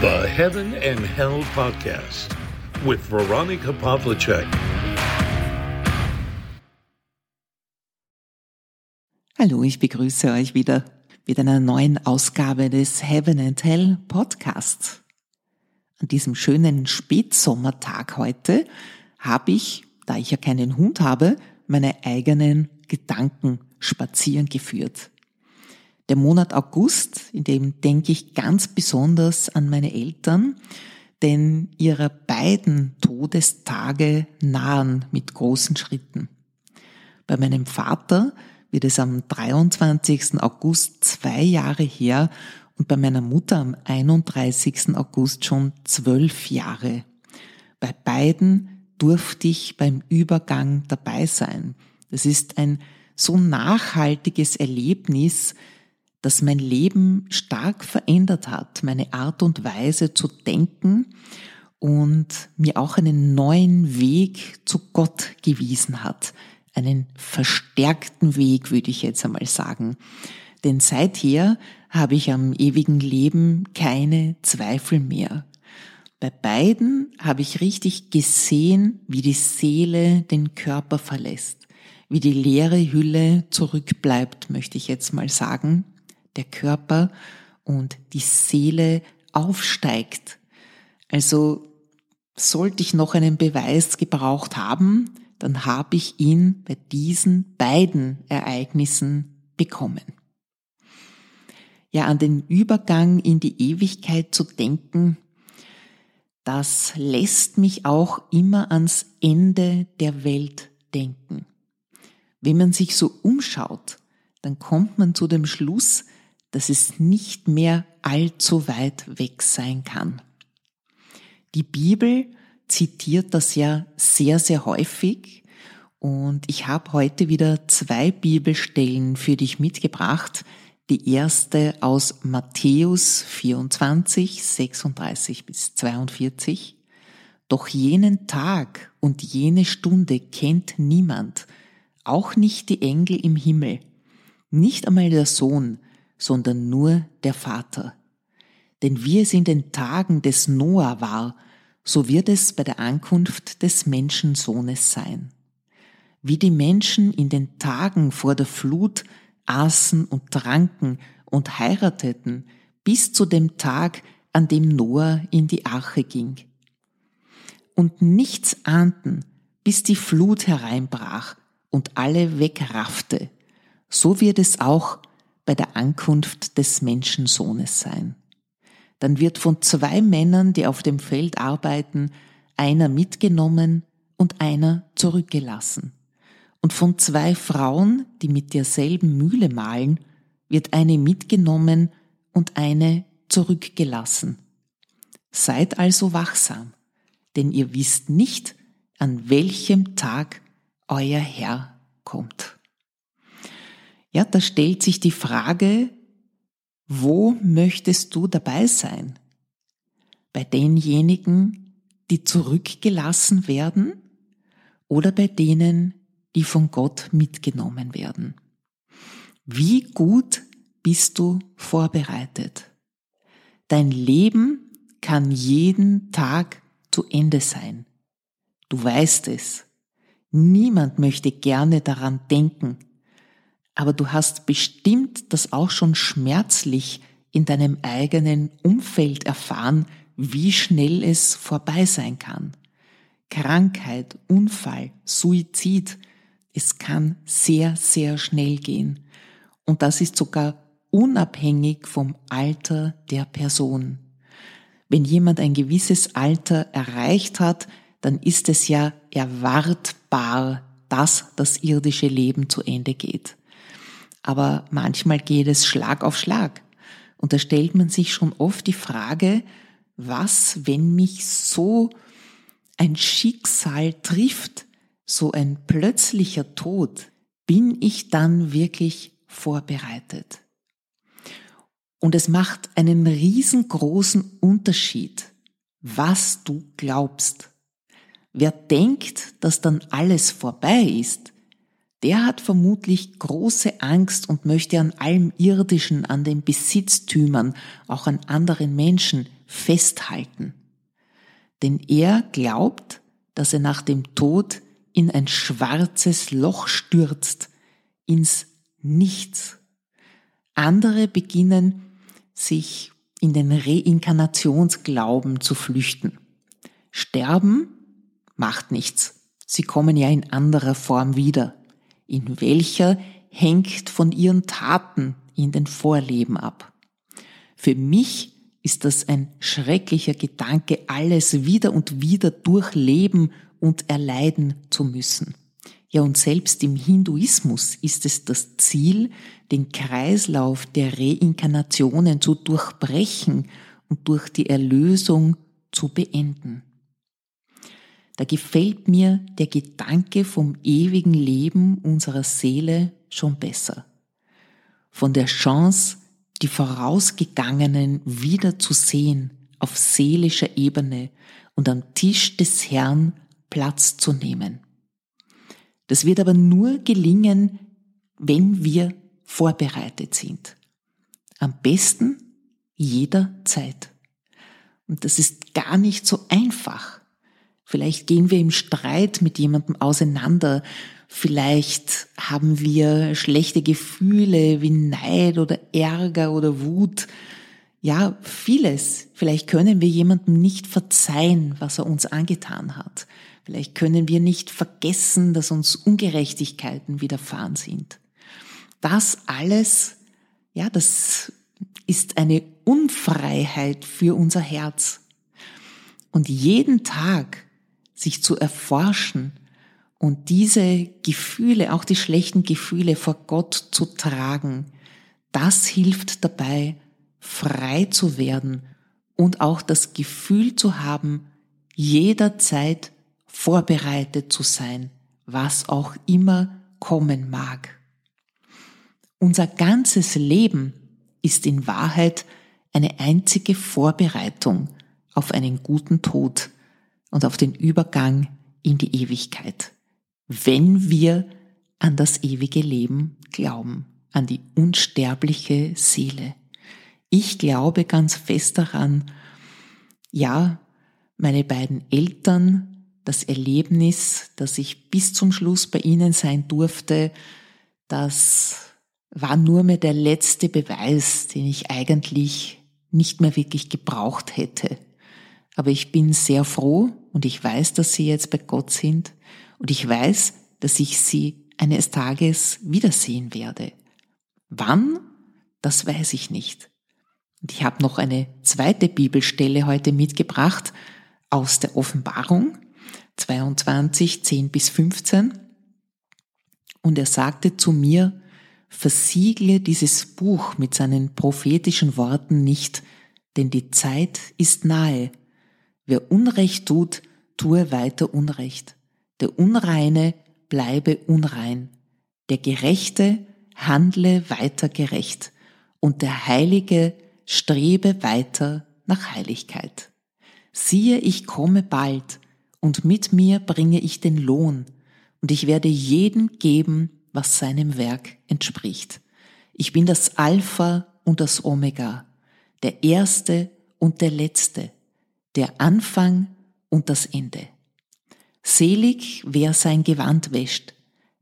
The Heaven and Hell Podcast with Veronica Pavlicek. Hallo, ich begrüße euch wieder mit einer neuen Ausgabe des Heaven and Hell Podcasts. An diesem schönen Spätsommertag heute habe ich, da ich ja keinen Hund habe, meine eigenen Gedanken spazieren geführt. Der Monat August, in dem denke ich ganz besonders an meine Eltern, denn ihre beiden Todestage nahen mit großen Schritten. Bei meinem Vater wird es am 23. August zwei Jahre her und bei meiner Mutter am 31. August schon zwölf Jahre. Bei beiden durfte ich beim Übergang dabei sein. Das ist ein so nachhaltiges Erlebnis, das mein Leben stark verändert hat, meine Art und Weise zu denken und mir auch einen neuen Weg zu Gott gewiesen hat. Einen verstärkten Weg, würde ich jetzt einmal sagen. Denn seither habe ich am ewigen Leben keine Zweifel mehr. Bei beiden habe ich richtig gesehen, wie die Seele den Körper verlässt, wie die leere Hülle zurückbleibt, möchte ich jetzt mal sagen, der Körper und die Seele aufsteigt. Also sollte ich noch einen Beweis gebraucht haben, dann habe ich ihn bei diesen beiden Ereignissen bekommen. Ja, an den Übergang in die Ewigkeit zu denken, das lässt mich auch immer ans Ende der Welt denken. Wenn man sich so umschaut, dann kommt man zu dem Schluss, dass es nicht mehr allzu weit weg sein kann. Die Bibel zitiert das ja sehr, sehr häufig und ich habe heute wieder zwei Bibelstellen für dich mitgebracht. Die erste aus Matthäus 24, 36 bis 42. Doch jenen Tag und jene Stunde kennt niemand, auch nicht die Engel im Himmel, nicht einmal der Sohn, sondern nur der Vater. Denn wie es in den Tagen des Noah war, so wird es bei der Ankunft des Menschensohnes sein. Wie die Menschen in den Tagen vor der Flut aßen und tranken und heirateten, bis zu dem Tag, an dem Noah in die Arche ging. Und nichts ahnten, bis die Flut hereinbrach und alle wegraffte, so wird es auch bei der Ankunft des Menschensohnes sein. Dann wird von zwei Männern, die auf dem Feld arbeiten, einer mitgenommen und einer zurückgelassen. Und von zwei Frauen, die mit derselben Mühle mahlen, wird eine mitgenommen und eine zurückgelassen. Seid also wachsam, denn ihr wisst nicht, an welchem Tag euer Herr kommt. Ja, da stellt sich die Frage, wo möchtest du dabei sein? Bei denjenigen, die zurückgelassen werden oder bei denen, die von Gott mitgenommen werden? Wie gut bist du vorbereitet? Dein Leben kann jeden Tag zu Ende sein. Du weißt es. Niemand möchte gerne daran denken, aber du hast bestimmt das auch schon schmerzlich in deinem eigenen Umfeld erfahren, wie schnell es vorbei sein kann. Krankheit, Unfall, Suizid, es kann sehr, sehr schnell gehen. Und das ist sogar unabhängig vom Alter der Person. Wenn jemand ein gewisses Alter erreicht hat, dann ist es ja erwartbar, dass das irdische Leben zu Ende geht aber manchmal geht es Schlag auf Schlag. Und da stellt man sich schon oft die Frage, was, wenn mich so ein Schicksal trifft, so ein plötzlicher Tod, bin ich dann wirklich vorbereitet? Und es macht einen riesengroßen Unterschied, was du glaubst. Wer denkt, dass dann alles vorbei ist, der hat vermutlich große Angst und möchte an allem Irdischen, an den Besitztümern, auch an anderen Menschen festhalten. Denn er glaubt, dass er nach dem Tod in ein schwarzes Loch stürzt, ins Nichts. Andere beginnen sich in den Reinkarnationsglauben zu flüchten. Sterben macht nichts. Sie kommen ja in anderer Form wieder. In welcher hängt von ihren Taten in den Vorleben ab. Für mich ist das ein schrecklicher Gedanke, alles wieder und wieder durchleben und erleiden zu müssen. Ja, und selbst im Hinduismus ist es das Ziel, den Kreislauf der Reinkarnationen zu durchbrechen und durch die Erlösung zu beenden. Da gefällt mir der Gedanke vom ewigen Leben unserer Seele schon besser. Von der Chance, die Vorausgegangenen wieder zu sehen auf seelischer Ebene und am Tisch des Herrn Platz zu nehmen. Das wird aber nur gelingen, wenn wir vorbereitet sind. Am besten jederzeit. Und das ist gar nicht so einfach. Vielleicht gehen wir im Streit mit jemandem auseinander. Vielleicht haben wir schlechte Gefühle wie Neid oder Ärger oder Wut. Ja, vieles. Vielleicht können wir jemandem nicht verzeihen, was er uns angetan hat. Vielleicht können wir nicht vergessen, dass uns Ungerechtigkeiten widerfahren sind. Das alles, ja, das ist eine Unfreiheit für unser Herz. Und jeden Tag sich zu erforschen und diese Gefühle, auch die schlechten Gefühle vor Gott zu tragen, das hilft dabei, frei zu werden und auch das Gefühl zu haben, jederzeit vorbereitet zu sein, was auch immer kommen mag. Unser ganzes Leben ist in Wahrheit eine einzige Vorbereitung auf einen guten Tod und auf den Übergang in die Ewigkeit, wenn wir an das ewige Leben glauben, an die unsterbliche Seele. Ich glaube ganz fest daran, ja, meine beiden Eltern das Erlebnis, dass ich bis zum Schluss bei Ihnen sein durfte, das war nur mehr der letzte Beweis, den ich eigentlich nicht mehr wirklich gebraucht hätte. Aber ich bin sehr froh und ich weiß, dass Sie jetzt bei Gott sind und ich weiß, dass ich Sie eines Tages wiedersehen werde. Wann? Das weiß ich nicht. Und ich habe noch eine zweite Bibelstelle heute mitgebracht aus der Offenbarung, 22, 10 bis 15. Und er sagte zu mir, versiegle dieses Buch mit seinen prophetischen Worten nicht, denn die Zeit ist nahe. Wer Unrecht tut, tue weiter Unrecht. Der Unreine bleibe unrein. Der Gerechte handle weiter gerecht. Und der Heilige strebe weiter nach Heiligkeit. Siehe, ich komme bald und mit mir bringe ich den Lohn, und ich werde jedem geben, was seinem Werk entspricht. Ich bin das Alpha und das Omega, der Erste und der Letzte, der Anfang und das Ende. Selig, wer sein Gewand wäscht,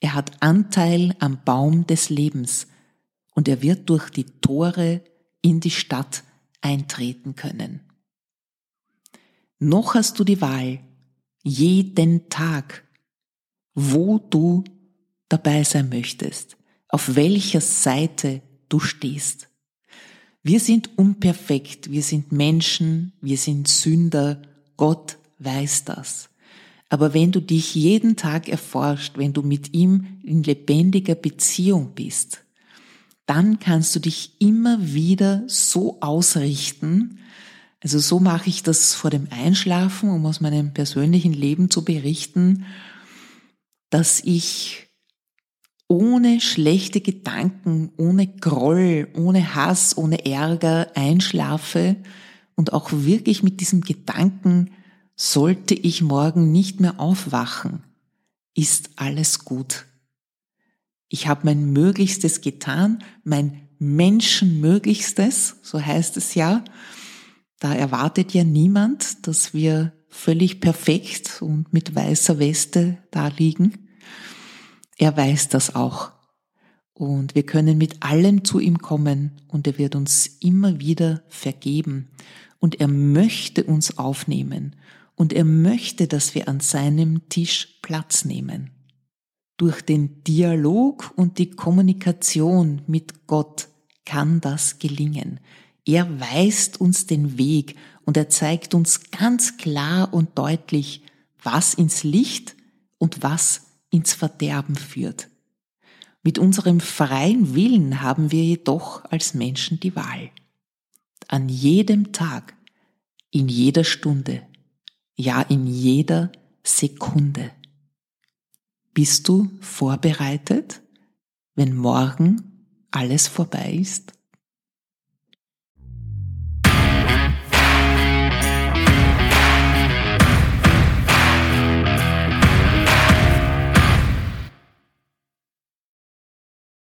er hat Anteil am Baum des Lebens, und er wird durch die Tore in die Stadt eintreten können. Noch hast du die Wahl, jeden Tag, wo du dabei sein möchtest, auf welcher Seite du stehst. Wir sind unperfekt, wir sind Menschen, wir sind Sünder, Gott weiß das. Aber wenn du dich jeden Tag erforscht, wenn du mit ihm in lebendiger Beziehung bist, dann kannst du dich immer wieder so ausrichten, also so mache ich das vor dem Einschlafen, um aus meinem persönlichen Leben zu berichten, dass ich ohne schlechte Gedanken, ohne Groll, ohne Hass, ohne Ärger einschlafe und auch wirklich mit diesem Gedanken, sollte ich morgen nicht mehr aufwachen, ist alles gut. Ich habe mein Möglichstes getan, mein Menschenmöglichstes, so heißt es ja. Da erwartet ja niemand, dass wir völlig perfekt und mit weißer Weste da liegen. Er weiß das auch. Und wir können mit allem zu ihm kommen und er wird uns immer wieder vergeben. Und er möchte uns aufnehmen und er möchte, dass wir an seinem Tisch Platz nehmen. Durch den Dialog und die Kommunikation mit Gott kann das gelingen. Er weist uns den Weg und er zeigt uns ganz klar und deutlich, was ins Licht und was ins Verderben führt. Mit unserem freien Willen haben wir jedoch als Menschen die Wahl. An jedem Tag, in jeder Stunde, ja in jeder Sekunde. Bist du vorbereitet, wenn morgen alles vorbei ist?